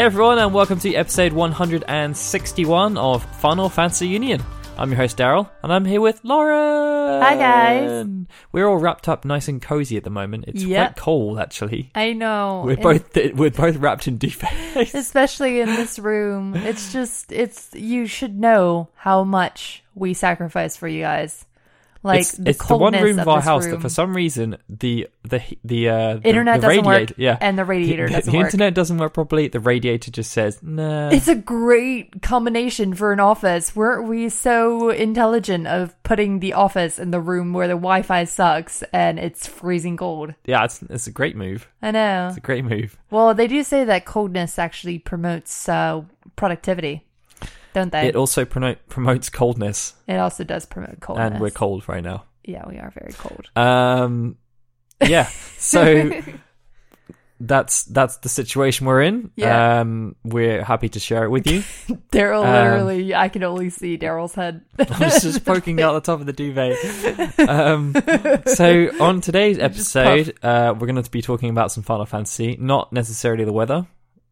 Hey everyone, and welcome to episode 161 of Final Fantasy Union. I'm your host Daryl, and I'm here with Lauren. Hi, guys. We're all wrapped up nice and cozy at the moment. It's Yep. quite cold actually. I know. We're both we're both wrapped in duvets. especially in this room. It's just it's you should know how much we sacrifice for you guys. Like it's the it's the one room of our house room. that for some reason the the the uh the, internet the doesn't radiator work yeah and the radiator the, doesn't work the work. internet doesn't work properly. The radiator just says nah. It's a great combination for an office. Weren't we so intelligent of putting the office in the room where the Wi-Fi sucks and it's freezing cold? yeah, it's it's a great move. I know. It's a great move. Well, they do say that coldness actually promotes uh, productivity, don't they? It also promote, promotes coldness, It also does promote coldness. and we're cold right now. Yeah, we are very cold. Um, yeah. So that's that's the situation we're in. Yeah. Um, we're happy to share it with you. Daryl Um, literally, I can only see Daryl's head. I was just poking out the top of the duvet. Um, so on today's episode, uh, we're going to be talking about some Final Fantasy, not necessarily the weather.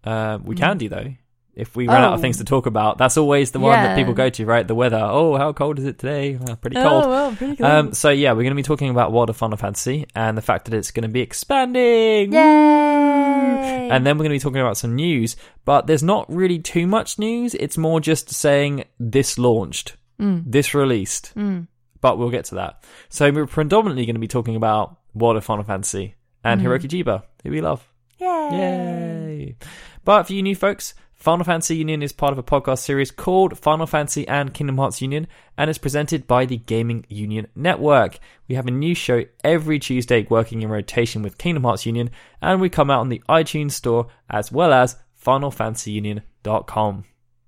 Uh, we can do though. If we run out of Oh. things to talk about, that's always the one that people go to, right? The weather. Oh, how cold is it today? Pretty cold. Oh, well, pretty cold. Um, so yeah, we're going to be talking about World of Final Fantasy and the fact that it's going to be expanding. Yay! And then we're going to be talking about some news, but there's not really too much news. It's more just saying this launched, Mm. this released, Mm. but we'll get to that. So we're predominantly going to be talking about World of Final Fantasy and Mhm. Hiroki Chiba, who we love. Yay! Yay! But for you new folks, Final Fantasy Union is part of a podcast series called Final Fantasy and Kingdom Hearts Union, and is presented by the Gaming Union Network. We have a new show every Tuesday working in rotation with Kingdom Hearts Union, and we come out on the iTunes Store as well as FinalFantasyUnion.com.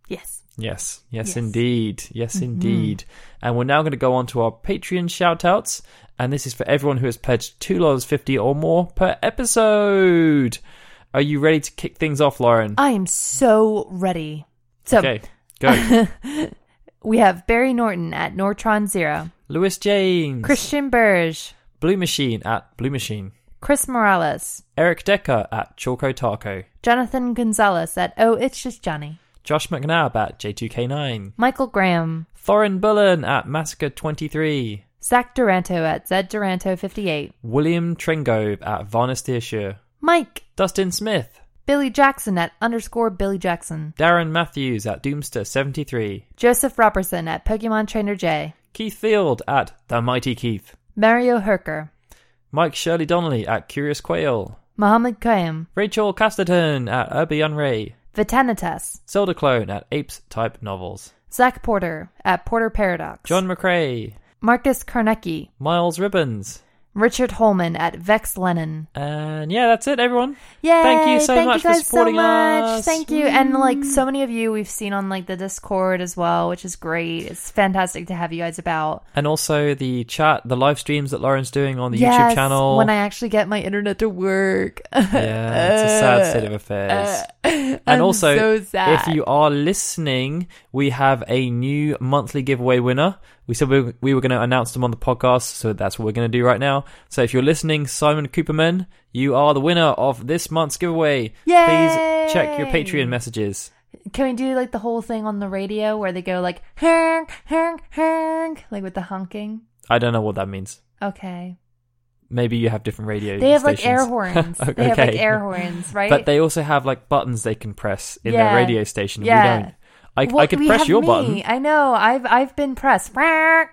Yes. Yes, yes, Yes. indeed. Yes, Mhm. indeed. And we're now going to go on to our Patreon shoutouts. And this is for everyone who has pledged $2.50 or more per episode. Are you ready to kick things off, Lauren? I am so ready. So okay, go. we have Barry Norton at Nortron Zero, Lewis James. Christian Burge, Blue Machine at Blue Machine. Chris Morales, Eric Decker at Choco Taco. Jonathan Gonzalez at Oh It's Just Johnny, Josh McNabb at J2K9. Michael Graham, Thorin Bullen at Massacre23. Zach Duranto at Zed Duranto 58, William Trengove at Varnes Deershear. Mike, Dustin Smith. Billy Jackson at underscore Billy Jackson, Darren Matthews at Doomster73. Joseph Robertson at Pokemon Trainer J, Keith Field at The Mighty Keith. Mario Herker, Mike Shirley Donnelly at Curious Quail. Mohammed Kayam, Rachel Casterton at Urbi Unray. Vitanitas, Zelda Clone at Apes Type Novels. Zach Porter at Porter Paradox, John McRae. Marcus Karnecki, Miles Ribbons. Richard Holman at Vex Lennon. And yeah, that's it, everyone. Yay! Thank you so much for guys supporting so much. us. Thank you. And like so many of you we've seen on like the Discord as well, which is great. It's fantastic to have you guys about. And also the chat, the live streams that Lauren's doing on the Yes, YouTube channel. When I actually get my internet to work. yeah, it's a sad state of affairs. and also, so if you are listening, we have a new monthly giveaway winner. We said we, we were going to announce them on the podcast, so that's what we're going to do right now. So if you're listening, Simon Cooperman, you are the winner of this month's giveaway. Yay! Please check your Patreon messages. Can we do like the whole thing on the radio where they go like honk, honk, honk, like with the honking? I don't know what that means. Okay. Maybe you have different radio. They have like air stations. horns. They have like air horns, right? But they also have like buttons they can press in Yeah. their radio station. Yeah. We don't. I, Well, I could press your me. button. I know. I've I've been pressed. Okay.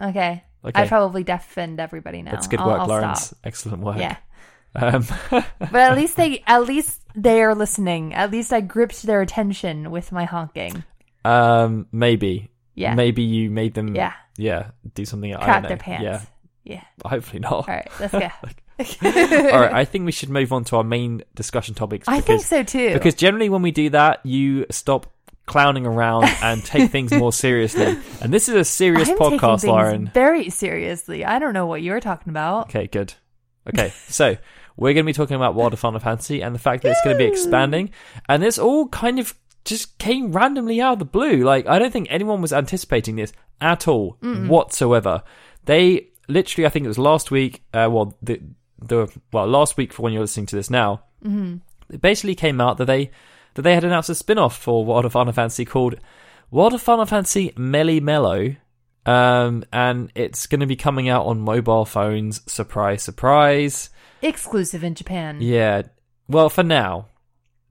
Okay. I probably deafened everybody now. That's good I'll- work, I'll Lauren. stop. Excellent work. Yeah. Um, But at least they at least they are listening. At least I gripped their attention with my honking. um, maybe. Yeah. Maybe you made them. Yeah. Yeah. Do something. I don't Crap know. their pants. Yeah. Yeah. Hopefully not. All right, let's go. All right. I think we should move on to our main discussion topics. I think so too. Because generally, when we do that, you stop clowning around and take things more seriously. And this is a serious I'm podcast, Lauren. very seriously. I don't know what you're talking about. Okay, good. Okay, so we're going to be talking about World of Final Fantasy and the fact that it's going to be expanding. And this all kind of just came randomly out of the blue. Like, I don't think anyone was anticipating this at all, whatsoever. They literally, I think it was last week, uh, well, the, the, well, last week for when you're listening to this now, hmm it basically came out that they that they had announced a spin-off for World of Final Fantasy called World of Final Fantasy Meli-Melo. Um, and it's going to be coming out on mobile phones. Surprise, surprise. Exclusive in Japan. Yeah. Well, for now.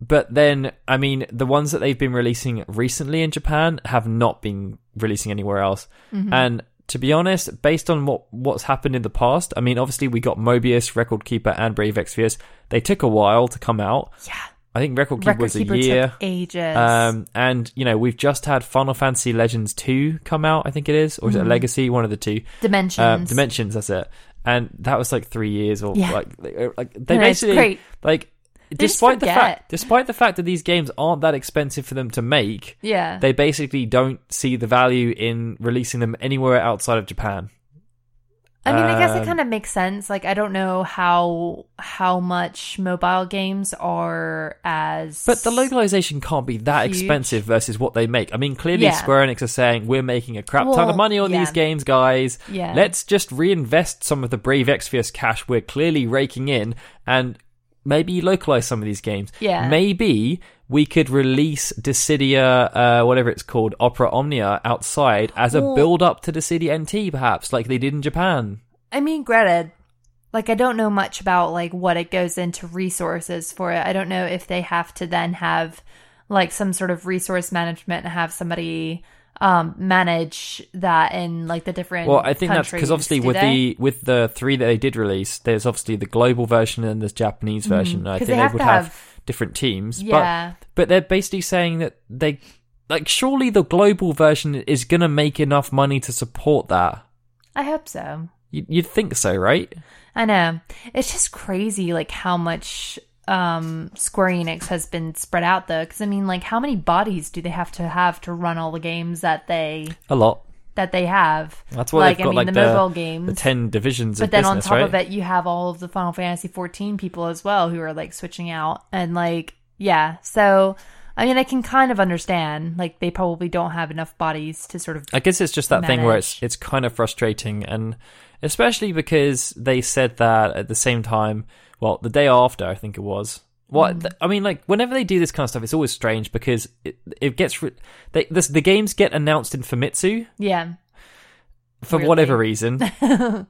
But then, I mean, the ones that they've been releasing recently in Japan have not been releasing anywhere else. And to be honest, based on what what's happened in the past, I mean, obviously we got Mobius, Record Keeper, and Brave Exvius. They took a while to come out. Yeah. I think Record Keeper Record was a year. ages. Um, and you know, we've just had Final Fantasy Legends 2 come out, I think it is, or is it Legacy? One of the two. Dimensions. Uh, Dimensions, that's it. And that was like three years, or Yeah. like, they- like they No, basically like, just despite the fact, despite the fact that these games aren't that expensive for them to make, yeah. they basically don't see the value in releasing them anywhere outside of Japan. I mean, I guess it Um, kind of makes sense. Like, I don't know how how much mobile games are as. But the localization can't be that Huge. expensive versus what they make. I mean, clearly Yeah. Square Enix are saying we're making a crap ton Well, of money on yeah. these games, guys. Yeah. Let's just reinvest some of the Brave Exvius cash we're clearly raking in and maybe localize some of these games. Yeah. Maybe we could release Dissidia, uh, whatever it's called, Opera Omnia outside as a Well- build up to Dissidia NT, perhaps, like they did in Japan. I mean, granted, like I don't know much about like what it goes into resources for it. I don't know if they have to then have like some sort of resource management and have somebody um manage that in like the different. Well, I think that's because obviously with they? the with the three that they did release, there's obviously the global version and the Japanese version. I think they they, would have, have- different teams. yeah. But but they're basically saying that they like surely the global version is gonna make enough money to support that. I hope so. You, you'd think so, right? I know. It's just crazy like how much um Square Enix has been spread out though cuz I mean like how many bodies do they have to have to run all the games that they A lot. That they have? That's why like they've got I mean like the the, mobile games. the ten divisions but then business, on top right? of it you have all of the Final Fantasy 14 people as well who are like switching out and like yeah. So I mean I can kind of understand like they probably don't have enough bodies to sort of I guess it's just that thing where it's it's kind of frustrating, and especially because they said that at the same time. Well, the day after, I think it was. What Mm. th- I mean, like whenever they do this kind of stuff, it's always strange because it it gets re- they, this, the games get announced in Famitsu yeah. for Weirdly. whatever reason, and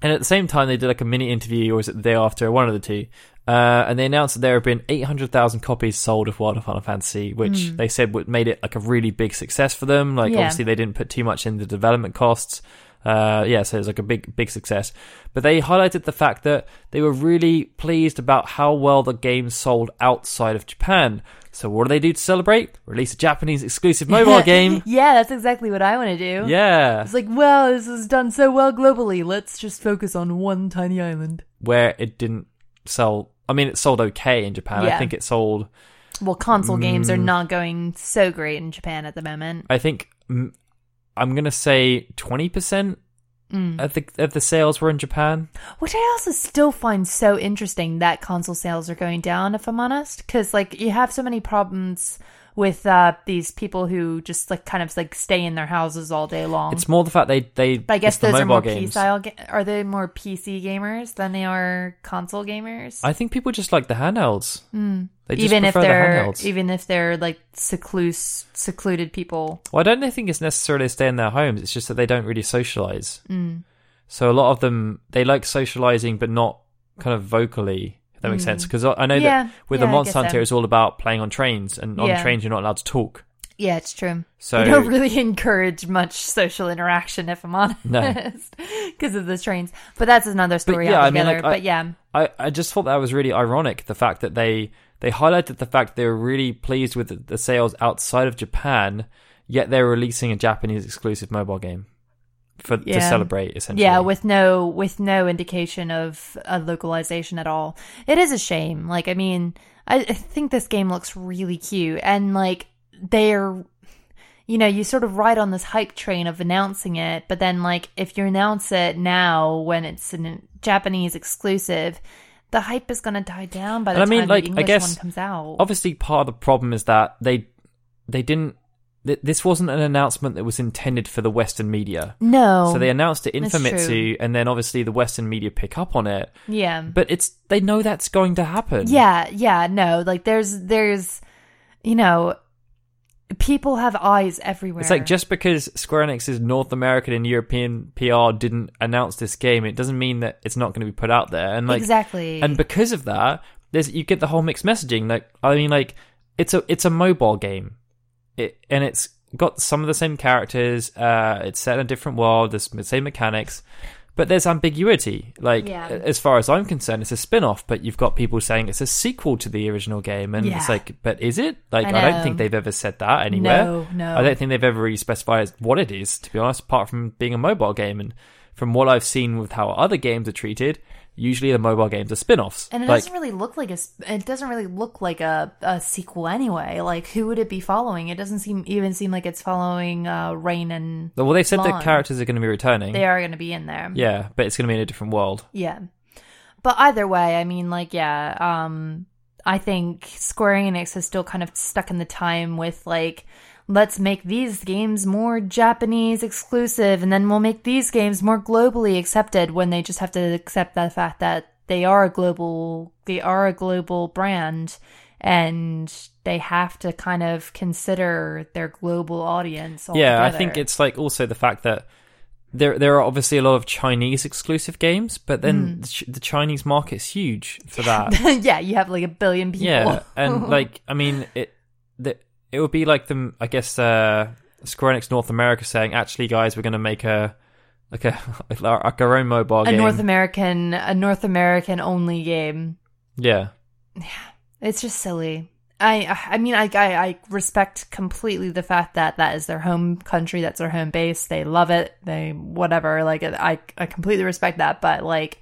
at the same time they did like a mini interview, or was it the day after? One of the two. Uh, and they announced that there have been 800,000 copies sold of World of Final Fantasy, which they said would made it like a really big success for them. Like. Yeah. obviously they didn't put too much in the development costs. Uh, yeah, so it was like a big, big success. But they highlighted the fact that they were really pleased about how well the game sold outside of Japan. So what do they do to celebrate? Release a Japanese exclusive mobile game. yeah, that's exactly what I want to do. Yeah, It's like, well, this has done so well globally. Let's just focus on one tiny island. where it didn't sell. I mean, it sold okay in Japan. I think it sold. Well, console games Mm. are not going so great in Japan at the moment. I think mm, I'm gonna say twenty percent Mm. of the of the sales were in Japan. Which I also still find so interesting that console sales are going down, if I'm honest. Because, like, you have so many problems with uh, these people who just, like, kind of, like, stay in their houses all day long. It's more the fact they they. but I guess those are more games. P-style. Ga- are they more PC gamers than they are console gamers? I think people just like the handhelds. They just Hmm. even if the they're handhelds. even if they're like secluse secluded people. Well, I don't think it's necessarily stay in their homes. It's just that they don't really socialize. Mm. So a lot of them they like socializing, but not kind of vocally. That makes sense, because I know Mm. Yeah, that with yeah, the I Monster Hunter, so. it's all about playing on trains, and on Yeah. trains you're not allowed to talk. Yeah, it's true. So they don't really encourage much social interaction, if I'm honest, No. because of the trains. But that's another story yeah, I mean, altogether. like, I- but yeah, I, I just thought that was really ironic the fact that they they highlighted the fact they were really pleased with the, the sales outside of Japan, yet they're releasing a Japanese exclusive mobile game for to celebrate essentially. yeah, with no with no indication of a localization at all. It is a shame. Like, I mean, I, I think this game looks really cute, and like they're, you know, you sort of ride on this hype train of announcing it, but then like if you announce it now when it's a Japanese exclusive. The hype is going to die down by the And I mean, time like, the I English guess one comes out. obviously part of the problem is that they they didn't. Th- This wasn't an announcement that was intended for the Western media. no, So they announced it in That's Famitsu, true. and then obviously the Western media pick up on it. yeah, But it's they know that's going to happen. Yeah, yeah, no. Like there's there's you know, people have eyes everywhere. It's like just because Square Enix's North American and European PR didn't announce this game, it doesn't mean that it's not going to be put out there. And like exactly. and because of that, there's you get the whole mixed messaging. Like I mean, like it's a it's a mobile game, it and it's got some of the same characters. Uh, it's set in a different world. There's the same mechanics. But there's ambiguity. Like, Yeah. as far as I'm concerned, it's a spin off, but you've got people saying it's a sequel to the original game. And it's like, but is it? Like, I I, don't think they've ever said that anywhere. No, no. I don't think they've ever really specified what it is, to be honest, apart from being a mobile game. And from what I've seen with how other games are treated, usually the mobile games are spin offs. and it like, doesn't really look like a. It doesn't really look like a, a sequel anyway. Like, who would it be following? It doesn't seem even seem like it's following uh, Reynn and well, they said the characters are going to be returning. they are going to be in there. Yeah, but it's going to be in a different world. Yeah. But either way, I mean, like, yeah, um, I think Square Enix is still kind of stuck in the time with, like, let's make these games more Japanese exclusive, and then we'll make these games more globally accepted when they just have to accept the fact that they are a global, they are a global brand, and they have to kind of consider their global audience. Yeah, I think it's like also the fact that there there are obviously a lot of Chinese exclusive games, but then mm. the, Ch- the Chinese market's huge for that. yeah, you have like a billion people. yeah, and like I mean it the, it would be like them I guess uh Square Enix North America saying, actually guys, we're going to make a like a like our own mobile game. a game. North American a North American only game. yeah. Yeah. It's just silly. I I mean I, I I respect completely the fact that that is their home country, that's their home base. They love it. They whatever. Like I I completely respect that, but like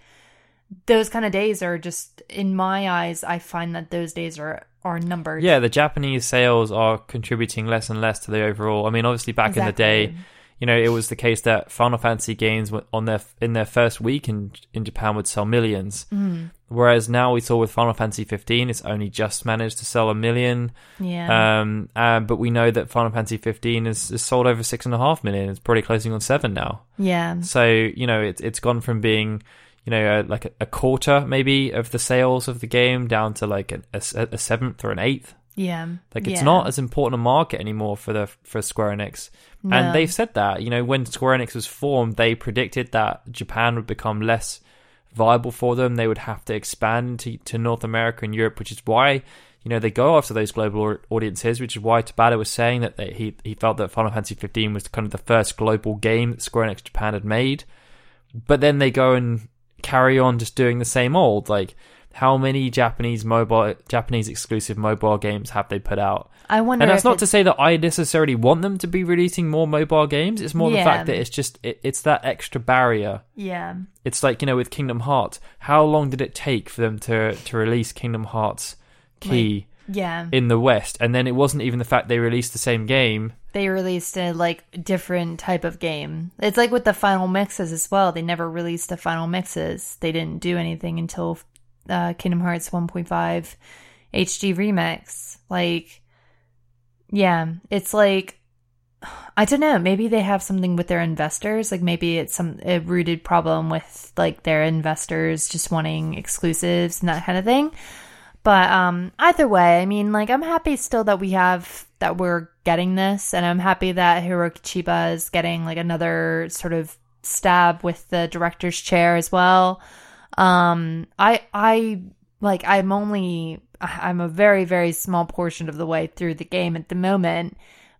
those kind of days are just in my eyes. I find that those days are are numbered. Yeah, the Japanese sales are contributing less and less to the overall. I mean, obviously back in the day, you know, it was the case that Final Fantasy games on their in their first week in in Japan would sell millions. Mm. Whereas now we saw with Final Fantasy 15, it's only just managed to sell a million. Yeah. Um, uh, but we know that Final Fantasy 15 is, is sold over six and a half million. It's probably closing on seven now. yeah. So you know, it's it's gone from being you know uh, like a, a quarter maybe of the sales of the game down to like a, a, a seventh or an eighth. Yeah. Like it's Yeah. not as important a market anymore for the for Square Enix. No. And they've said that, you know, when Square Enix was formed, they predicted that Japan would become less viable for them. They would have to expand to, to North America and Europe, which is why, you know, they go after those global audiences, which is why Tabata was saying that they, he, he felt that Final Fantasy 15 was kind of the first global game that Square Enix Japan had made. But then they go and carry on just doing the same old. Like, how many Japanese mobile, Japanese exclusive mobile games have they put out? I wonder And that's not to say that I necessarily want them to be releasing more mobile games. It's more the fact that it's just it, it's that extra barrier. Yeah. It's like you know with Kingdom Hearts, how long did it take for them to to release Kingdom Hearts Key Yeah. in the West? And then it wasn't even the fact they released the same game. They released a like different type of game. It's like with the final mixes as well. They never released the final mixes. They didn't do anything until uh, Kingdom Hearts 1.5 HD remix. Like, yeah, it's like I don't know. Maybe they have something with their investors. Like maybe it's some a rooted problem with like their investors just wanting exclusives and that kind of thing. But um either way, I mean like I'm happy still that we have that we're getting this and I'm happy that Hiroki Chiba is getting like another sort of stab with the director's chair as well. Um I I like I'm only I'm a very very small portion of the way through the game at the moment.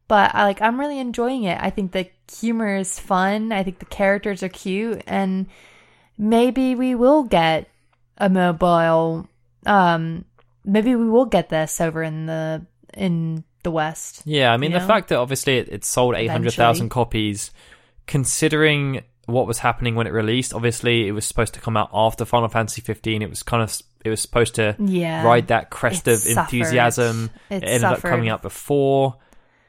But I like I'm really enjoying it. I think the humor is fun. I think the characters are cute and maybe we will get a mobile um maybe we will get this over in the in the west Yeah, I mean You the know? fact that obviously it, it sold eight hundred thousand copies, considering what was happening when it released. Obviously, it was supposed to come out after Final Fantasy fifteen. It was kind of it was supposed to yeah ride that crest of suffered. enthusiasm. It It, ended up coming out before.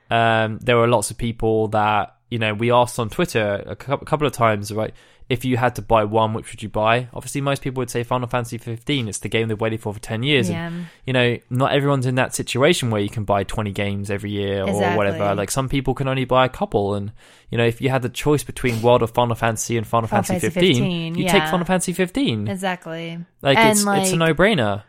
Um, there were lots of people that you know we asked on Twitter a couple of times, right? If you had to buy one, which would you buy? Obviously, most people would say Final Fantasy 15. It's the game they've waited for for 10 years. And, yeah you know, not everyone's in that situation where you can buy 20 games every year or Exactly. whatever. Like some people can only buy a couple. And, you know, if you had the choice between World of Final Fantasy and Final, Final Fantasy Fantasy 15, 15, you take. Final Fantasy 15. exactly like, and, it's, it's a no brainer.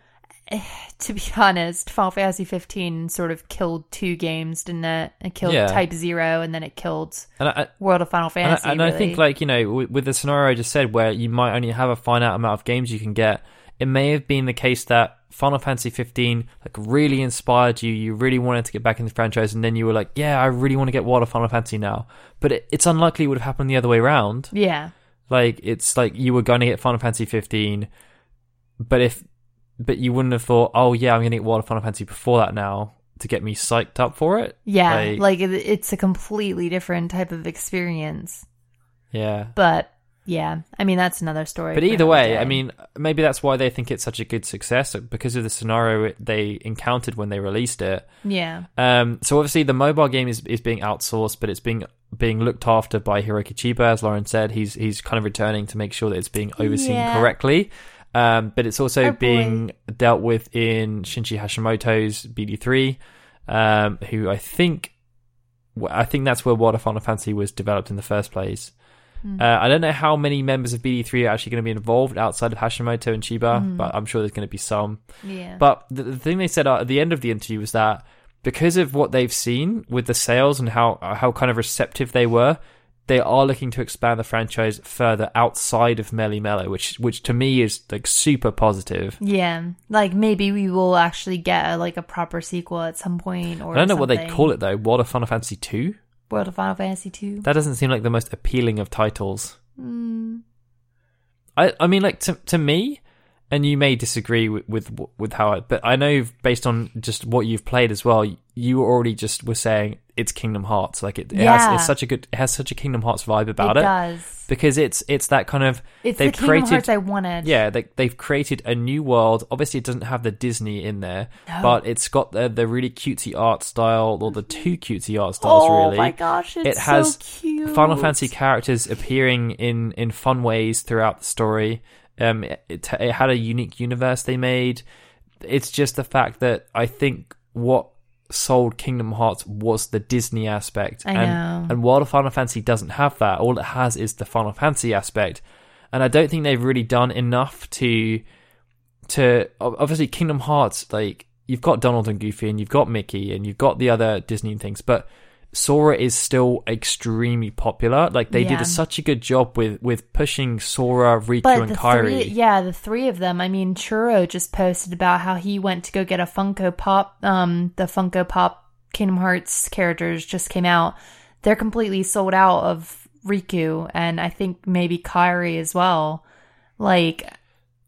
Eh, to be honest, Final Fantasy 15 sort of killed two games, didn't it? It killed Yeah. Type Zero, and then it killed And I, World of Final and I, Fantasy. and I think, like you know, with, with the scenario I just said, where you might only have a finite amount of games you can get, it may have been the case that Final Fantasy 15 like really inspired you. You really wanted to get back in the franchise, and then you were like, "Yeah, I really want to get World of Final Fantasy now." But it, it's unlikely it would have happened the other way around. yeah, Like it's like you were going to get Final Fantasy 15, but if but you wouldn't have thought, "Oh yeah, I'm going to get World of Final Fantasy before that now." To get me psyched up for it, yeah, Like- like, it, it's a completely different type of experience. yeah. But yeah, I mean that's another story. But either way, day. I mean, maybe that's why they think it's such a good success because of the scenario it- they encountered when they released it. yeah, Um, so obviously the mobile game is, is being outsourced, but it's being being looked after by Hiroki Chiba, as Lauren said. He's he's kind of returning to make sure that it's being overseen Yeah. correctly. Um, but it's also Oh, boy. being dealt with in Shinji Hashimoto's BD3, um, who I think I think that's where World of Final Fantasy was developed in the first place. Hmm. Uh, I don't know how many members of BD3 are actually going to be involved outside of Hashimoto and Chiba, Hmm. but I'm sure there's going to be some. yeah, But the, the thing they said at the end of the interview was that because of what they've seen with the sales and how how kind of receptive they were, they are looking to expand the franchise further outside of Meli-Melo, which which to me is like super positive. yeah. Like maybe we will actually get a, like a proper sequel at some point, or I don't know what they call it though. World of Final Fantasy two. World of Final Fantasy Two. That doesn't seem like the most appealing of titles. Mm, I I mean like to to me, and you may disagree with with, with how I, but I know based on just what you've played as well, you already just were saying it's Kingdom Hearts. Like it, it Yeah. has it's such a good it has such a Kingdom Hearts vibe about it it, does. because it's it's that kind of It's they've the Kingdom created Hearts I wanted. yeah they they've created a new world. Obviously, it doesn't have the Disney in there, No. but it's got the the really cutesy art style or the two cutesy art styles. oh really, my gosh, it's it has so. Final Fantasy characters appearing in in fun ways throughout the story. Um, it, it, it had a unique universe they made. It's just the fact that I think what sold Kingdom Hearts was the Disney aspect, I and know. and World of Final Fantasy doesn't have that. All it has is the Final Fantasy aspect, and I don't think they've really done enough to to obviously Kingdom Hearts. Like you've got Donald and Goofy, and you've got Mickey, and you've got the other Disney things, but Sora is still extremely popular. Like they Yeah. did such a good job with with pushing Sora, Riku, But and Kairi. three, yeah, the three of them. I mean, Churro just posted about how he went to go get a Funko Pop. Um, the Funko Pop Kingdom Hearts characters just came out. They're completely sold out of Riku, and I think maybe Kairi as well. Like,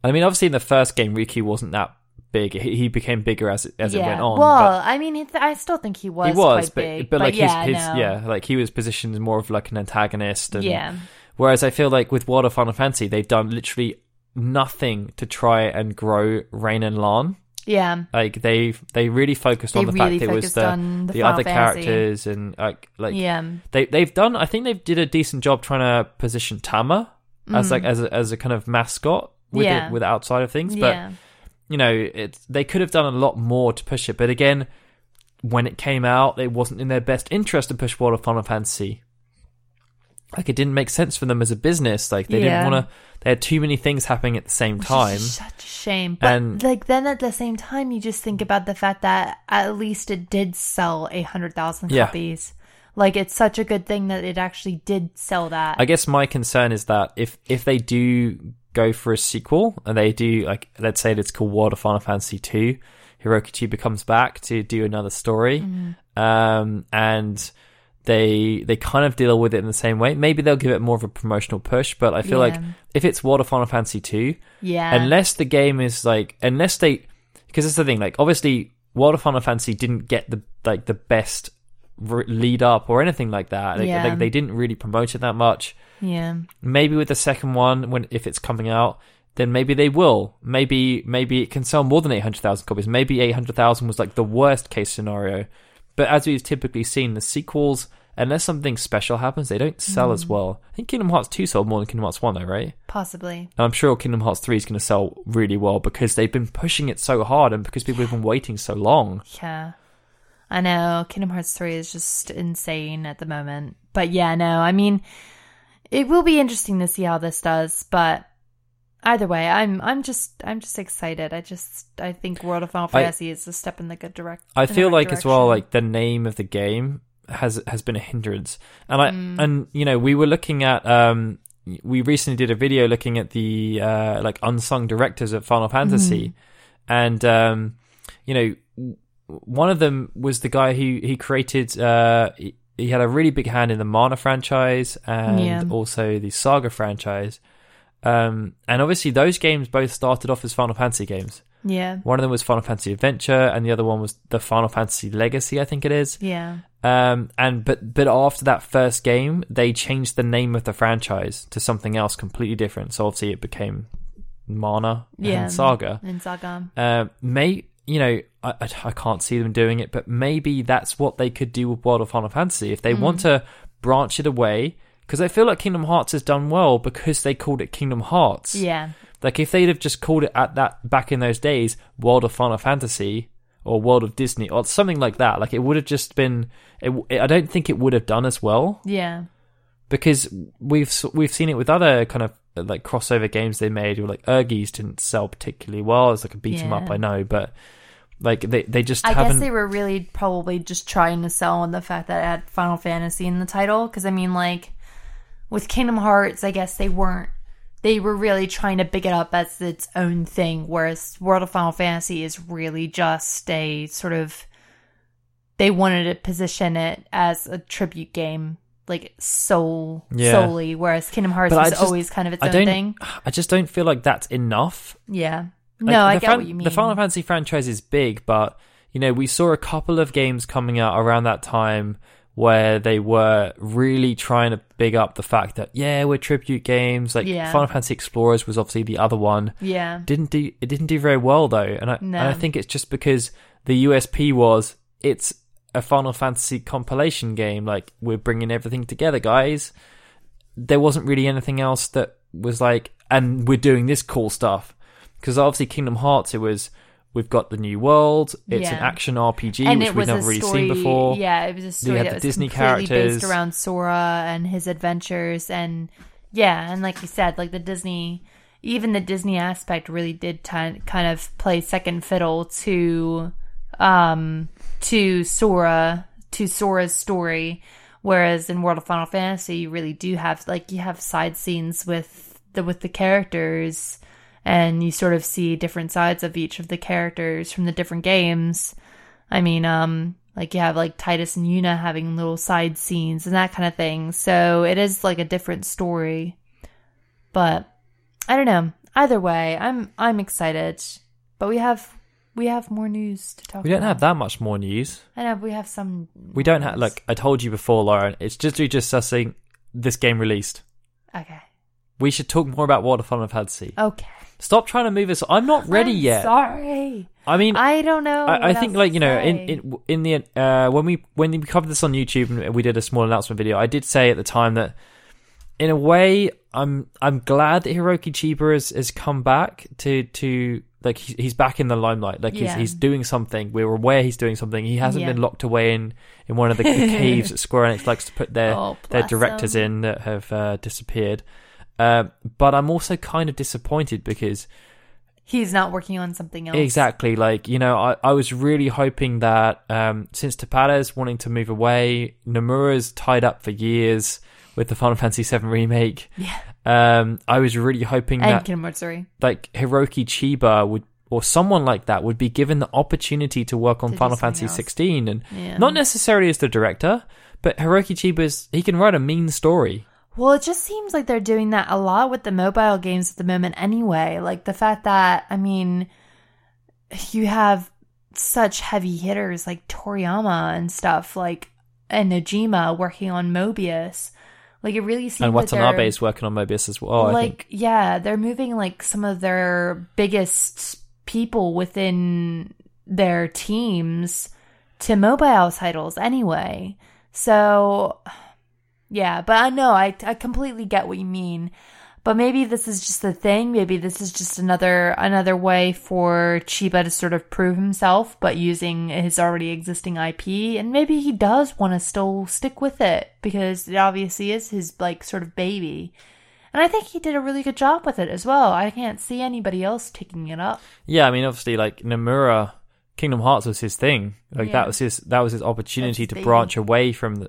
I mean, obviously in the first game, Riku wasn't that big. He, he became bigger as it, as it went on. Well, but- I mean, it, I still think he was. he was, quite but big, but like yeah, his, his no. yeah, like he was positioned more of like an antagonist. And, yeah, Whereas I feel like with World of Final Fantasy, they've done literally nothing to try and grow Reynn and Lann. yeah. Like they they really focused They on the really fact it was the the, the other Fantasy. characters and like like yeah, they they've done. I think they did a decent job trying to position Tama as like as a, as a kind of mascot with Mm. Yeah. it with outside of things. But yeah. You know, it they could have done a lot more to push it. But again, when it came out, it wasn't in their best interest to push World of Final Fantasy. Like it didn't make sense for them as a business. Like they Yeah. didn't want to. They had too many things happening at the same Which time. such a shame. But And- like then at the same time, you just think about the fact that at least it did sell a hundred thousand Yeah. copies. Like it's such a good thing that it actually did sell that. I guess my concern is that if if they do go for a sequel and they do like let's say it's called World of Final Fantasy two, Hiroki Chiba comes back to do another story, Mm-hmm. um, and they they kind of deal with it in the same way. Maybe they'll give it more of a promotional push, but I feel like if it's World of Final Fantasy two, yeah, unless the game is like unless they because it's the thing like obviously World of Final Fantasy didn't get the like the best lead up or anything like that. Like, Yeah. they didn't really promote it that much yeah, maybe with the second one when if it's coming out then maybe they will maybe maybe it can sell more than 800,000 copies maybe 800,000 was like the worst case scenario but as we've typically seen the sequels unless something special happens they don't sell Mm. as well i think kingdom hearts 2 sold more than kingdom hearts 1 though right possibly. and i'm sure kingdom hearts 3 is going to sell really well because they've been pushing it so hard and because people have been waiting so long Yeah. I know. Kingdom Hearts 3 is just insane at the moment. But yeah, no, I mean, it will be interesting to see how this does, but Either way, I'm I'm just I'm just excited. I just I think World of Final I- Fantasy is a step in the good direction. I feel right like as well, like the name of the game has has been a hindrance, and I Mm. and you know we were looking at um we recently did a video looking at the uh like unsung directors of Final Fantasy, Mm-hmm. and um you know one of them was the guy who he created uh he, had a really big hand in the Mana franchise and Yeah. also the Saga franchise. Um, and obviously, those games both started off as Final Fantasy games. yeah, One of them was Final Fantasy Adventure, and the other one was the Final Fantasy Legacy, I think it is. yeah, Um, and but but after that first game, they changed the name of the franchise to something else completely different. So obviously, it became Mana Yeah. and Saga. And Saga. Uh, may you know, I, I can't see them doing it, but maybe that's what they could do with World of Final Fantasy if they mm. want to branch it away. Because I feel like Kingdom Hearts has done well because they called it Kingdom Hearts. Yeah, Like if they'd have just called it at that back in those days, World of Final Fantasy or World of Disney or something like that, like it would have just been. It, it- I don't think it would have done as well yeah, because we've we've seen it with other kind of like crossover games they made. were like Ehrgeiz didn't sell particularly well. It's like a beat 'em up, I know, but like they they just I haven't. guess they were really probably just trying to sell on the fact that it had Final Fantasy in the title. Because I mean, like with Kingdom Hearts, I guess they weren't. They were really trying to big it up as its own thing, whereas World of Final Fantasy is really just a sort of. They wanted to position it as a tribute game, like soul Yeah. solely, whereas Kingdom Hearts But was just- always kind of its I own don't. thing. I just don't feel like that's enough. Yeah. Like, no, I get fan- what you mean. The Final Fantasy franchise is big, but you know, we saw a couple of games coming out around that time where they were really trying to big up the fact that yeah, we're tribute games. Like Yeah. Final Fantasy Explorers was obviously the other one. yeah. Didn't do it didn't do very well though, and I, No. and I think it's just because the USP was it's a Final Fantasy compilation game. Like we're bringing everything together, guys. There wasn't really anything else that was like, and we're doing this cool stuff because obviously Kingdom Hearts, it was we've got the new world. It's an action RPG and which we've never really story, seen before. Yeah, it was a story that was Disney completely characters. based around Sora and his adventures, and yeah, and like you said, like the Disney, even the Disney aspect really did ti- kind of play second fiddle to, um, to Sora, to Sora's story. Whereas in World of Final Fantasy, you really do have like you have side scenes with the with the characters and you sort of see different sides of each of the characters from the different games. I mean, um, like you have like Tidus and Yuna having little side scenes and that kind of thing. So it is like a different story. But I don't know. Either way, I'm I'm excited. But we have we have more news to talk We don't about. have that much more news. I know but we have some We don't have. Look, I told you before, Lauren. It's just we just saying this game released. Okay. We should talk more about World of Fantasy. Okay. Stop trying to move us. I'm not ready I'm yet. Sorry. I mean, I don't know. I, I think like you know in, in in the uh when we when we covered this on YouTube and we did a small announcement video, I did say at the time that in a way I'm I'm glad that Hiroki Chiba has, has come back to to like he's, he's back in the limelight. Like he's Yeah. he's doing something. We're aware he's doing something. He hasn't Yeah. been locked away in in one of the, the caves that Square Enix likes to put their Oh, their directors him. in that have uh, disappeared. Uh, but I'm also kind of disappointed because he's not working on something else. Exactly. Like, you know, I, I was really hoping that um, since Tabata's wanting to move away, Nomura's tied up for years with the Final Fantasy VII remake. Yeah. Um, I was really hoping And that 3. like Hiroki Chiba would or someone like that would be given the opportunity to work on To Final Fantasy else. 16 and Yeah. not necessarily as the director, but Hiroki Chiba's he can write a mean story. Well, it just seems like they're doing that a lot with the mobile games at the moment anyway. Like the fact that, I mean, you have such heavy hitters like Toriyama and stuff, like, and Nojima working on Mobius. Like, it really seems And Watanabe is working on Mobius as well, I like yeah they're moving like some of their biggest people within their teams to mobile titles anyway. So yeah but i know i i completely get what you mean but maybe this is just the thing maybe this is just another another way for chiba to sort of prove himself but using his already existing ip and maybe he does want to still stick with it because it obviously is his like sort of baby And I think he did a really good job with it as well. I can't see anybody else taking it up. Yeah, I mean, obviously, like Nomura, Kingdom Hearts was his thing. Like Yeah. that was his that was his opportunity That's to the- branch away from the,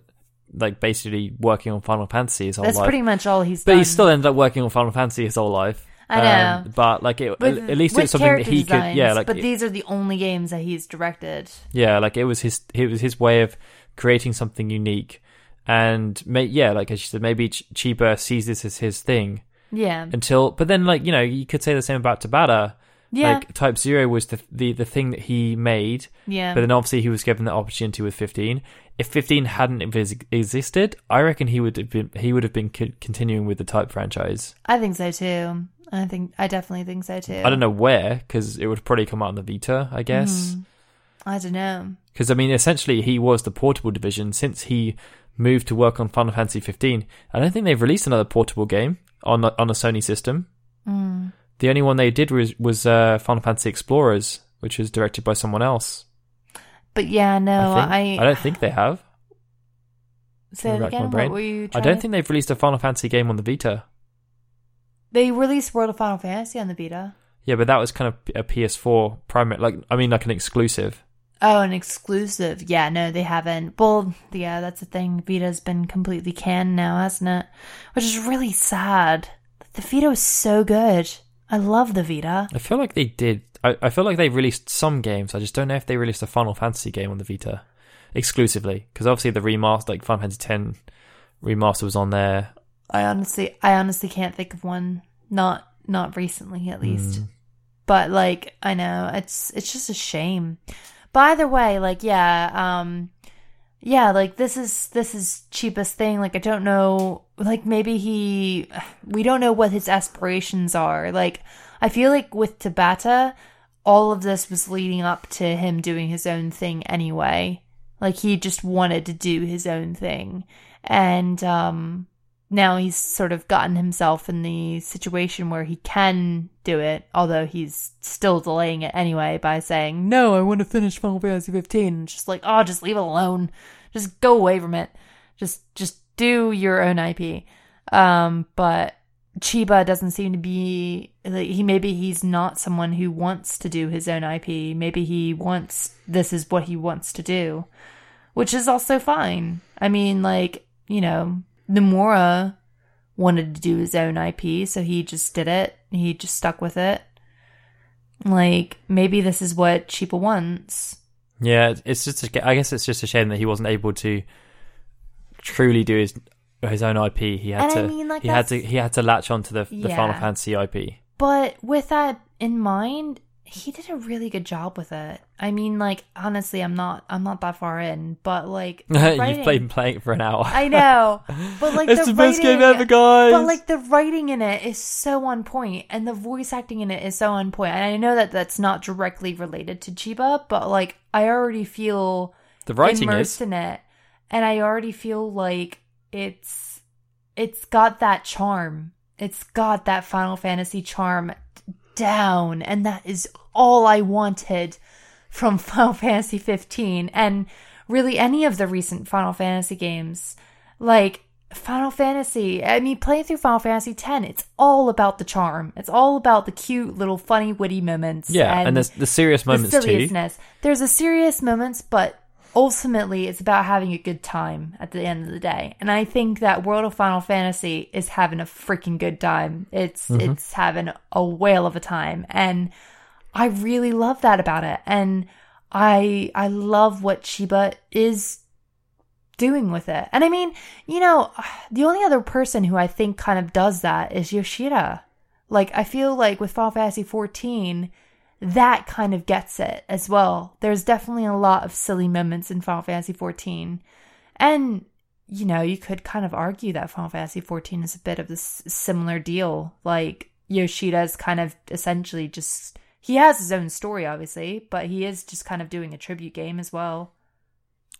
like basically working on Final Fantasy his whole life. That's life. pretty much all he's but done. he still ended up working on Final Fantasy his whole life. I know. Um, but like it, With- at least it's something that he could. Yeah, like but it- these are the only games that he's directed. yeah, like it was his it was his way of creating something unique. And may, yeah, like as you said, maybe Ch- Chiba sees this as his thing Yeah, until. But then, like you know, you could say the same about Tabata. yeah, Like Type Zero was the the the thing that he made, yeah. but then obviously he was given the opportunity with 15. If 15 hadn't existed, I reckon he would have been he would have been co- continuing with the Type franchise. I think so too. I think I definitely think so too. I don't know where because it would probably come out on the Vita, I guess. Mhm. I don't know. Because I mean, essentially, he was the portable division since he moved to work on Final Fantasy 15. I don't think they've released another portable game on a, on a Sony system. Mm. The only one they did was was uh, Final Fantasy Explorers, which was directed by someone else. But yeah, no, I, think. I I don't think they have. say it again. What were you? I don't think they've released a Final Fantasy game on the Vita. they released World of Final Fantasy on the Vita. Yeah, but that was kind of a PS4 primary, like I mean, like an exclusive. Oh, an exclusive. Yeah, no, they haven't. Well, yeah, that's the thing. Vita's been completely canned now, hasn't it? Which is really sad. The Vita was so good. I love the Vita. I feel like they did. I, I feel like they released some games. I just don't know if they released a Final Fantasy game on the Vita exclusively. Because obviously the remaster, like Final Fantasy X remaster, was on there. I honestly, I honestly can't think of one. Not, not recently, at least. Mm. But like, I know it's, it's just a shame. By the way, like, yeah, um, yeah, like this is this is cheapest thing. Like, I don't know. Like, maybe he, we don't know what his aspirations are. Like, I feel like with Tabata, all of this was leading up to him doing his own thing anyway. Like, he just wanted to do his own thing, and um, now he's sort of gotten himself in the situation where he can do it, although he's still delaying it anyway by saying, No, I want to finish Final Fantasy 15. And just like, oh, just leave it alone. Just go away from it. Just just do your own IP. Um, but Chiba doesn't seem to be like he maybe he's not someone who wants to do his own IP. Maybe he wants this is what he wants to do. Which is also fine. I mean, like, you know, Nomura wanted to do his own IP, so he just did it. He just stuck with it. Like maybe this is what Chiba wants. Yeah, it's just. A, I guess it's just a shame that he wasn't able to truly do his his own IP. He had And I to. mean, like, he had to. He had to latch onto the the Final Yeah. Fantasy IP. But with that in mind, he did a really good job with it. I mean, like honestly, I'm not I'm not that far in, but like You've been playing it for an hour. I know, but like it's the, the, best game writing- ever, guys. But like the writing in it is so on point, and the voice acting in it is so on point. And I know that that's not directly related to Chiba, but like I already feel the writing immersed is. in it, and I already feel like it's it's got that charm. It's got that Final Fantasy charm down, and that is all I wanted from Final Fantasy 15, and really any of the recent Final Fantasy games. Like Final Fantasy, I mean, playing through Final Fantasy 10, it's all about the charm. It's all about the cute little funny, witty moments. Yeah, and, there's the serious moments the too. seriousness. There's a serious moments, but ultimately it's about having a good time at the end of the day. And I think that World of Final Fantasy is having a freaking good time. It's Mm-hmm. it's having a whale of a time. And I really love that about it. And I I love what Chiba is doing with it. And I mean, you know, the only other person who I think kind of does that is Yoshida. Like I feel like with Final Fantasy 14, that kind of gets it as well. There's definitely a lot of silly moments in Final Fantasy XIV. And you know, you could kind of argue that Final Fantasy XIV is a bit of this similar deal. Like Yoshida's kind of essentially just he has his own story obviously, but he is just kind of doing a tribute game as well.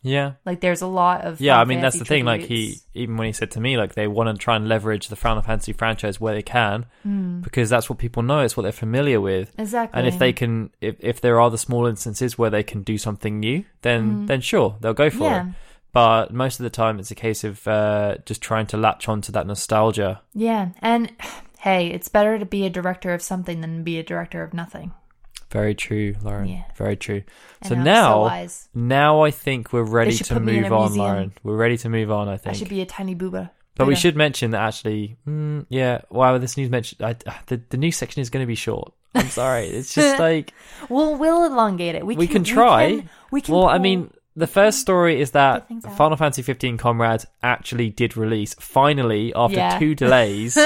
Yeah, Like there's a lot of yeah. I mean, that's the thing. Like he, even when he said to me, like they want to try and leverage the Final Fantasy franchise where they can, Mm, because that's what people know. It's what they're familiar with. exactly. And if they can, if, if there are the small instances where they can do something new, then Mhm. then sure they'll go for yeah, it. but most of the time it's a case of uh, just trying to latch onto that nostalgia. Yeah, and hey, it's better to be a director of something than be a director of nothing. Very true, Lauren. Yeah. Very true. So now, wise. now I think we're ready to put me in move on. Lauren. We're ready to move on. I think I should be a tiny booba. but we should mention that actually, mm, yeah. Wow, this news mention I, the the news section is going to be short. I'm sorry. It's just like We'll we'll elongate it. We, we can, can try. We can, we can well, I mean, the first story is that Get things out. Final Fantasy 15 Comrade actually did release. Finally, after Yeah. two delays,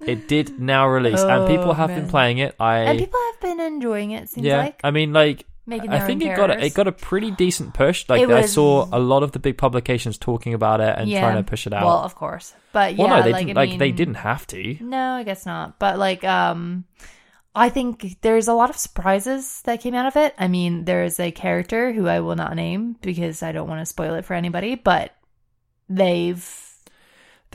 it did now release, and people Oh, have man. been playing it. I and people have been enjoying it. Seems yeah, like I mean, like making I think it got a, it got a pretty decent push. Like It I saw a lot of the big publications talking about it and yeah. trying to push it out. Well, of course, but yeah, Well, no, they like, didn't. I like they didn't have to. No, I guess not. But like, um, I think there's a lot of surprises that came out of it. I mean, there's a character who I will not name because I don't want to spoil it for anybody, but they've,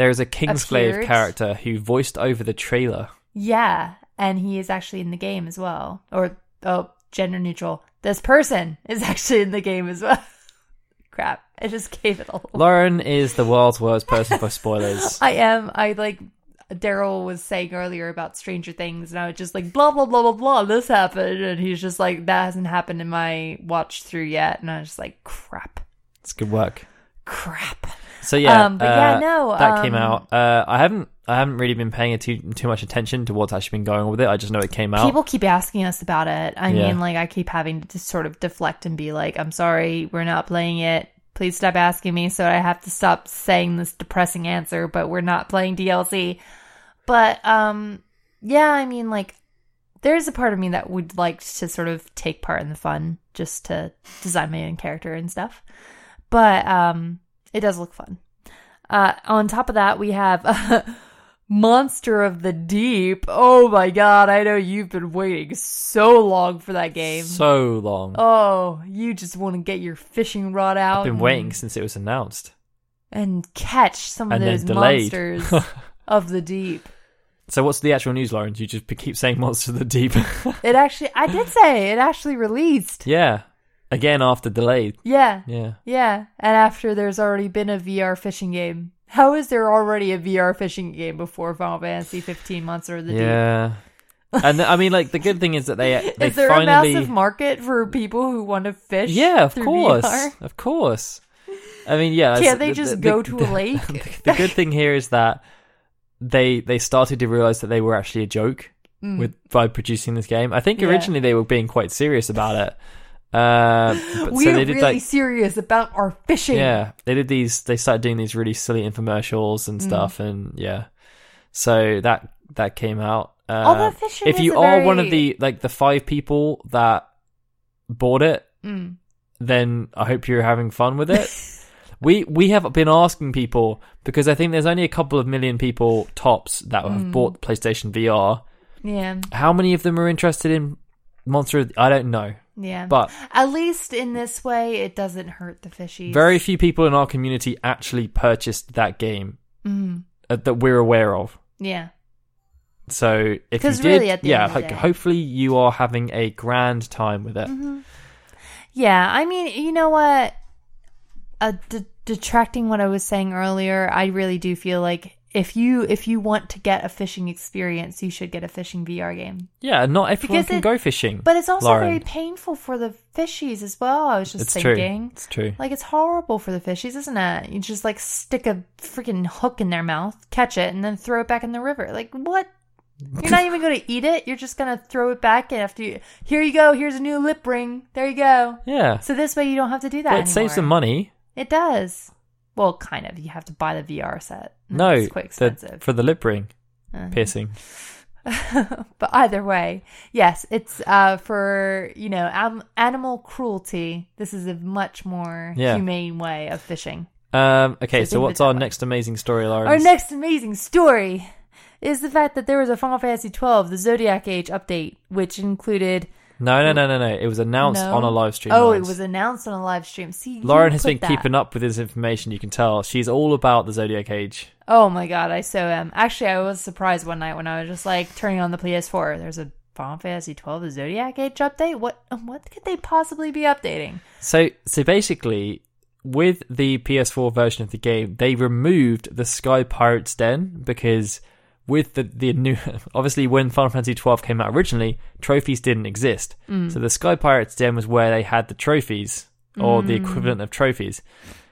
There's a Kingsglaive Appeared. character who voiced over the trailer. yeah, and he is actually in the game as well. Or, oh, gender neutral. This person is actually in the game as well. Crap. I just gave it all. Lauren is the world's worst person for spoilers. I am. I like Daryl was saying earlier about Stranger Things, and I was just like, blah blah blah blah blah. This happened, and he's just like, that hasn't happened in my watch through yet, and I was just like, crap, It's good work. crap. So yeah, Um, but yeah, uh, no, that came um, out. Uh, I haven't, I haven't really been paying too too much attention to what's actually been going on with it. I just know it came out. People keep asking us about it. I Yeah. mean, like, I keep having to just sort of deflect and be like, I'm sorry, we're not playing it. Please stop asking me, so I have to stop saying this depressing answer. But we're not playing DLC. But um, yeah, I mean, like, there's a part of me that would like to sort of take part in the fun, just to design my own character and stuff. But um, it does look fun. Uh, on top of that, we have Monster of the Deep. Oh my god, I know you've been waiting so long for that game. so long. oh, you just want to get your fishing rod out. I've been and- waiting since it was announced. and catch some of And then those monsters of the deep. So what's the actual news, Lauren? You just keep saying Monster of the Deep. It actually, I did say it actually released. yeah. Again after delayed. Yeah, Yeah. yeah. And after there's already been a VR fishing game. How is there already a VR fishing game before Final Fantasy 15 Monster of the Deep? Yeah. and I mean, like the good thing is that they they Is there finally a massive market for people who want to fish? yeah, of course, VR? of course. I mean, yeah. Can't they just the- go the- to a lake? the good thing here is that they they started to realize that they were actually a joke Mm. with by producing this game. I think Yeah. originally they were being quite serious about it. Uh, but We're so did really like serious about our fishing. yeah, they did these. They started doing these really silly infomercials Mm. and stuff, and yeah. So that that came out. Uh, Although fishing if you are one of the like the five people that bought it, Mm. then I hope you're having fun with it. we we have been asking people because I think there's only a couple of million people tops that have Mm. bought PlayStation VR. Yeah, How many of them are interested in Monster? of- I don't know, yeah. but At least in this way, it doesn't hurt the fishies. very few people in our community actually purchased that game Mm. uh, that we're aware of. Yeah. So if you did, really, yeah, end of the ho- hopefully you are having a grand time with it. Mm-hmm. Yeah, I mean, you know what? Uh, d- detracting what I was saying earlier, I really do feel like if you if you want to get a fishing experience, you should get a fishing VR game. Yeah, not everyone Because can it- go fishing. But it's also Lauren. very painful for the fishies as well. I was just it's true. It's true. Like it's horrible for the fishies, isn't it? You just like stick a freaking hook in their mouth, catch it, and then throw it back in the river. Like what? You're not even going to eat it. You're just going to throw it back, and after you, here you go. Here's a new lip ring. There you go. Yeah, So this way you don't have to do that. well, it saves some money. It does. Well, kind of. You have to buy the VR set. No, it's quite the, for the lip ring Uh-huh. piercing. but either way, yes, it's uh, for you know am- animal cruelty. This is a much more Yeah. humane way of fishing. Um, okay, So so what's our next amazing story, Lauren? Our next amazing story is the fact that there was a Final Fantasy XII, the Zodiac Age update, which included. No, no, no, no, no. It was announced No. on a live stream. Oh, it was announced on a live stream. See, Lauren has been that. keeping up with this information. You can tell she's all about the Zodiac Age. Oh my god, I so am. Actually, I was surprised one night when I was just like turning on the PS4. There's a Final Fantasy twelve, the Zodiac Age update. What um, what could they possibly be updating? So, so basically, with the PS4 version of the game, they removed the Sky Pirates Den because with the the new obviously when Final Fantasy 12 came out originally, trophies didn't exist. Mm. So the Sky Pirates Den was where they had the trophies or the mm. equivalent of trophies.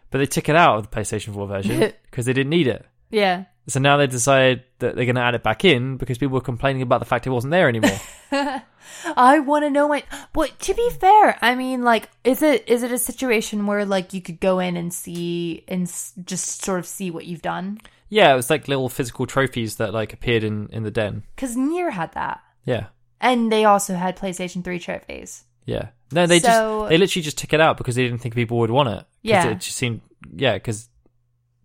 But they took it out of the PlayStation 4 version because they didn't need it. Yeah. So now they decided that they're going to add it back in because people were complaining about the fact it wasn't there anymore. I want to know my. But to be fair, I mean, like, is it is it a situation where like you could go in and see and s- just sort of see what you've done? yeah, it was like little physical trophies that like appeared in in the den. Because Nier had that, Yeah. and they also had PlayStation Three trophies. Yeah. No, they So- just they literally just took it out because they didn't think people would want it. 'Cause Yeah. It just seemed yeah, because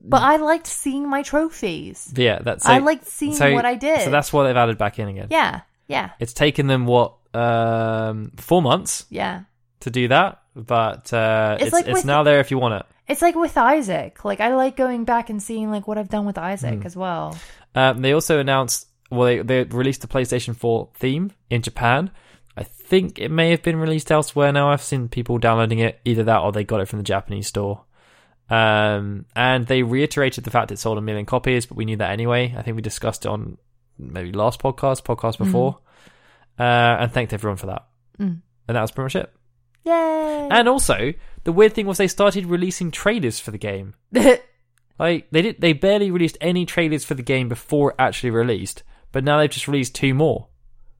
But I liked seeing my trophies. yeah, that's I liked seeing so- what I did. So that's why they've added back in again. yeah, yeah, It's taken them what um four months yeah. to do that, but uh, It's it's like it's with- now there if you want it. It's like with Isaac. Like I like going back and seeing like what I've done with Isaac Hmm. as well. Um, they also announced, well, they, they released the PlayStation 4 theme in Japan. I think it may have been released elsewhere now. I've seen people downloading it, either that or they got it from the Japanese store. Um, and they reiterated the fact it sold a million copies, but we knew that anyway. I think we discussed it on maybe last podcast, podcast before, uh, and thanked everyone for that. Mm. And that was pretty much it. Yay! And also, the weird thing was they started releasing trailers for the game. Like they did, they barely released any trailers for the game before it actually released, but now they've just released two more.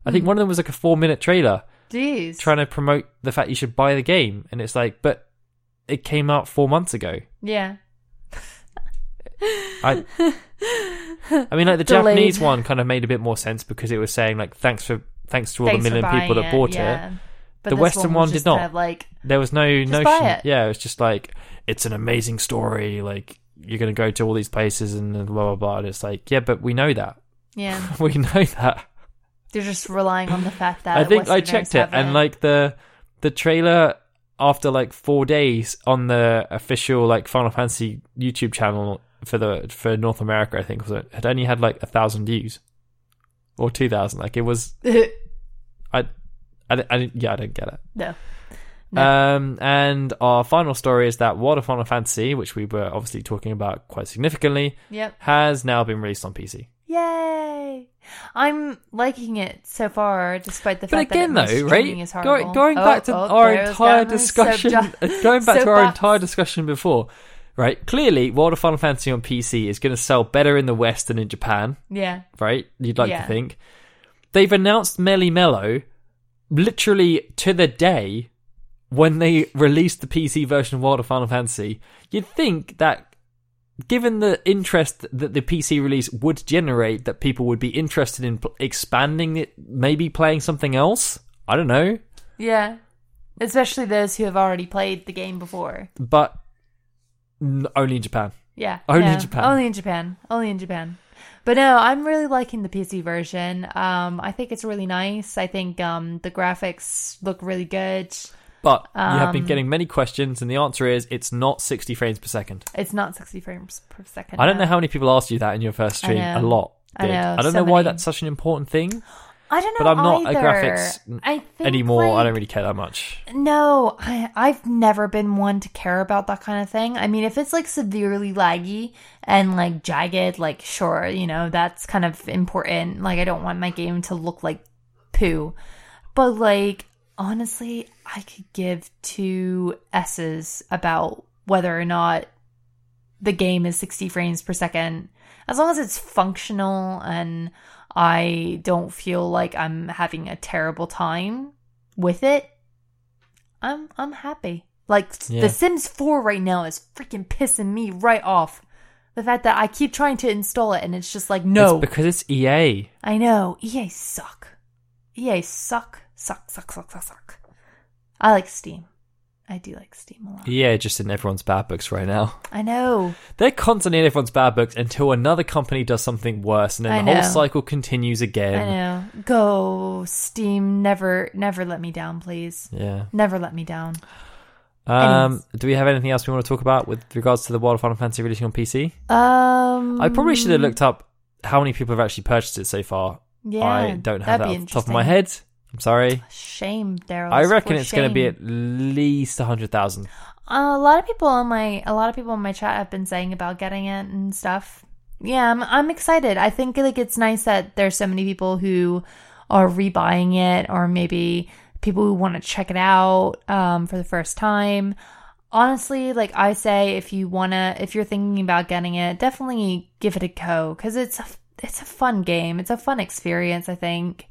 I think one of them was like a four-minute trailer Jeez. trying to promote the fact you should buy the game, and it's like, but it came out four months ago. yeah. I, I mean, like the Delayed. Japanese one kind of made a bit more sense because it was saying like, thanks for thanks to all Thanks the million people that bought it. yeah. But The Western was one did not. Kind of like There was no notion. it. Yeah, it was just like it's an amazing story. Like you're gonna go to all these places and blah blah blah. And it's like, yeah, but we know that. yeah, we know that. they're just relying on the fact that I think I checked it, and like the the trailer after like four days on the official like Final Fantasy YouTube channel for the for North America, I think was it had only had like a thousand views or two thousand. Like it was, I, I, I didn't- yeah, I don't get it. no. No. Um, and our final story is that World of Final Fantasy, which we were obviously talking about quite significantly, Yep. has now been released on PC. Yay! I'm liking it so far, despite the But fact again, that though, right? is Go, horrible. going Oh, back to oh, our entire discussion, going back to our soapbox. entire discussion before, right? Clearly, World of Final Fantasy on PC is going to sell better in the West than in Japan, Yeah. right? You'd like Yeah. to think. They've announced Meli-Melo literally to the day when they released the PC version of World of Final Fantasy. You'd think that given the interest that the PC release would generate, that people would be interested in pl- expanding it, maybe playing something else. I don't know. Yeah. Especially those who have already played the game before. but n- only in Japan. Yeah. Only in. Japan. Only in Japan. Only in Japan. But no, I'm really liking the PC version. Um, I think it's really nice. I think um, the graphics look really good. But you have been Um, getting many questions, and the answer is it's not 60 frames per second. It's not 60 frames per second. I don't know how many people asked you that in your first I stream. know. A lot. I did. know, I don't so know why many. that's such an important thing I don't know but I'm not a either. graphics I think, anymore. I like- don't really care that much. No, I, I've never been one to care about that kind of thing. I mean, if it's like severely laggy and like jagged, like sure, you know, that's kind of important. Like, I don't want my game to look like poo. But like, honestly, I could give two S's about whether or not the game is 60 frames per second. As long as it's functional and I don't feel like I'm having a terrible time with it, I'm I'm happy. Like Yeah. The Sims 4 right now is freaking pissing me right off. The fact that I keep trying to install it and it's just like no. It's because it's EA. I know. EA suck. EA suck. Suck, suck, suck, suck, suck. I like Steam. I do like Steam a lot. EA just in everyone's bad books right now. I know. They're constantly in everyone's bad books until another company does something worse, and then I the whole cycle continues again. I know. Go Steam. Never, never let me down, please. Yeah. Never let me down. Um, Anyways. do we have anything else we want to talk about with regards to the World of Final Fantasy releasing on PC? Um, I probably should have looked up how many people have actually purchased it so far. Yeah, I don't have that off the top of my head. I'm sorry. Shame, Daryl. I reckon it's going to be at least a 100,000. a lot of people on my a lot of people in my chat have been saying about getting it and stuff. Yeah, I'm I'm excited. I think like it's nice that there's so many people who are rebuying it or maybe people who want to check it out um, for the first time. Honestly, like I say, if you wanna, if you're thinking about getting it, definitely give it a go because it's a, it's a fun game. It's a fun experience, I think,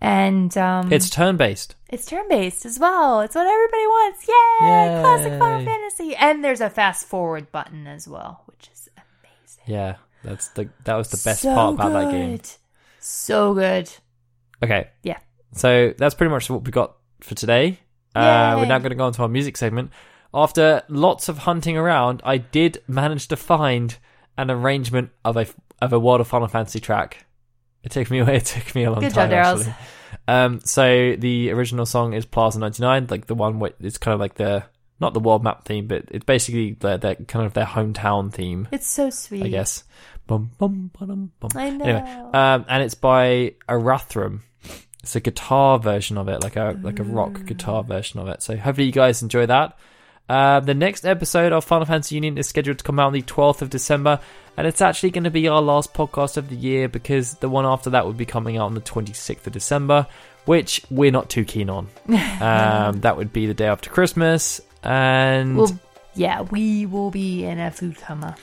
and um, It's turn based. it's turn based as well. It's what everybody wants. Yay! Yay. Classic Final Fantasy. And there's a fast forward button as well, which is amazing. Yeah, that's the that was the best So part about that game. So good. Okay. Yeah. So that's pretty much what we got for today. Uh, we're now going to go on to our music segment. After lots of hunting around, I did manage to find an arrangement of a of a World of Final Fantasy track. It took me away. it took me a long Good time. job, actually. Um, so the original song is Plaza ninety nine, like the one where it's kind of like the not the world map theme, but it's basically their, their kind of their hometown theme, It's so sweet. I guess. Bum, bum, ba-dum, bum. I know. Anyway, um, and it's by Arathrum. It's a guitar version of it, like a like a rock guitar version of it. So hopefully you guys enjoy that. Uh, the next episode of Final Fantasy Union is scheduled to come out on the 12th of December, and it's actually going to be our last podcast of the year because the one after that would be coming out on the 26th of December, which we're not too keen on. um, that would be the day after Christmas, and Well, yeah, we will be in a food coma.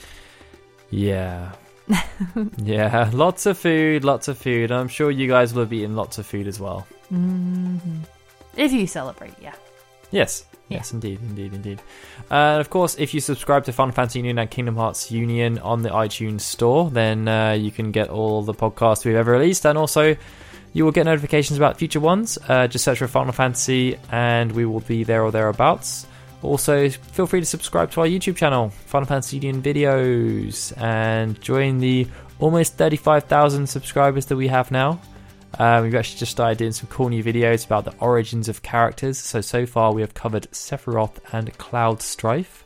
Yeah. yeah, lots of food, lots of food. I'm sure you guys will have eaten lots of food as well. hmm If you celebrate, yeah. Yes. Yes, indeed, indeed, indeed. And of course, if you subscribe to Final Fantasy Union and Kingdom Hearts Union on the iTunes store, then uh, you can get all the podcasts we've ever released, and also you will get notifications about future ones. Uh, just search for Final Fantasy, and we will be there or thereabouts. Also, feel free to subscribe to our YouTube channel, Final Fantasy Union Videos, and join the almost 35,000 subscribers that we have now. Uh, we've actually just started doing some cool new videos about the origins of characters. So, so far we have covered Sephiroth and Cloud Strife.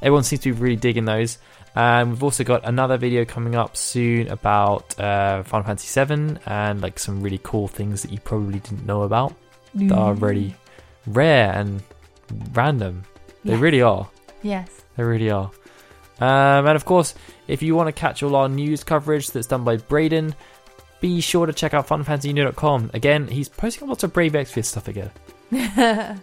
Everyone seems to be really digging those. And we've also got another video coming up soon about uh, Final Fantasy VII and like some really cool things that you probably didn't know about that are really rare and random. They really are. Yes. They really are. Um, and of course, if you want to catch all our news coverage that's done by Braden, be sure to check out finalfantasyunion.com. Again, he's posting lots of Brave Exvius stuff again.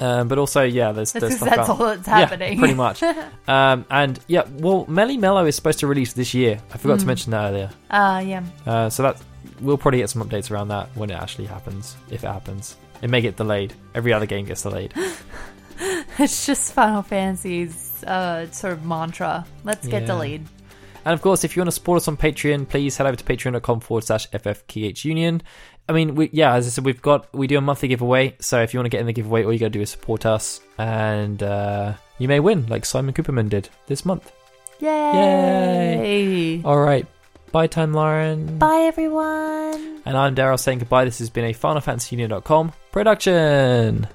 Um, but also, yeah, there's, That's there's stuff that's about, all that's Yeah, happening. pretty much. um, and yeah, well, Meli-Melo is supposed to release this year. I forgot to Mm. mention that earlier. Uh, yeah. Uh, so that we'll probably get some updates around that when it actually happens, if it happens. It may get delayed. Every other game gets delayed. It's just Final Fantasy's uh, sort of mantra. Let's get Yeah. delayed. And of course, if you want to support us on Patreon, please head over to patreon.com forward slash FFKHUnion. I mean, we, yeah, as I said, we've got, we do a monthly giveaway. So if you want to get in the giveaway, all you got to do is support us and uh, you may win, like Simon Cooperman did this month. Yay! Yay! All right. Bye, time, Lauren. Bye, everyone. And I'm Daryl saying goodbye. This has been a FinalFantasyUnion.com production.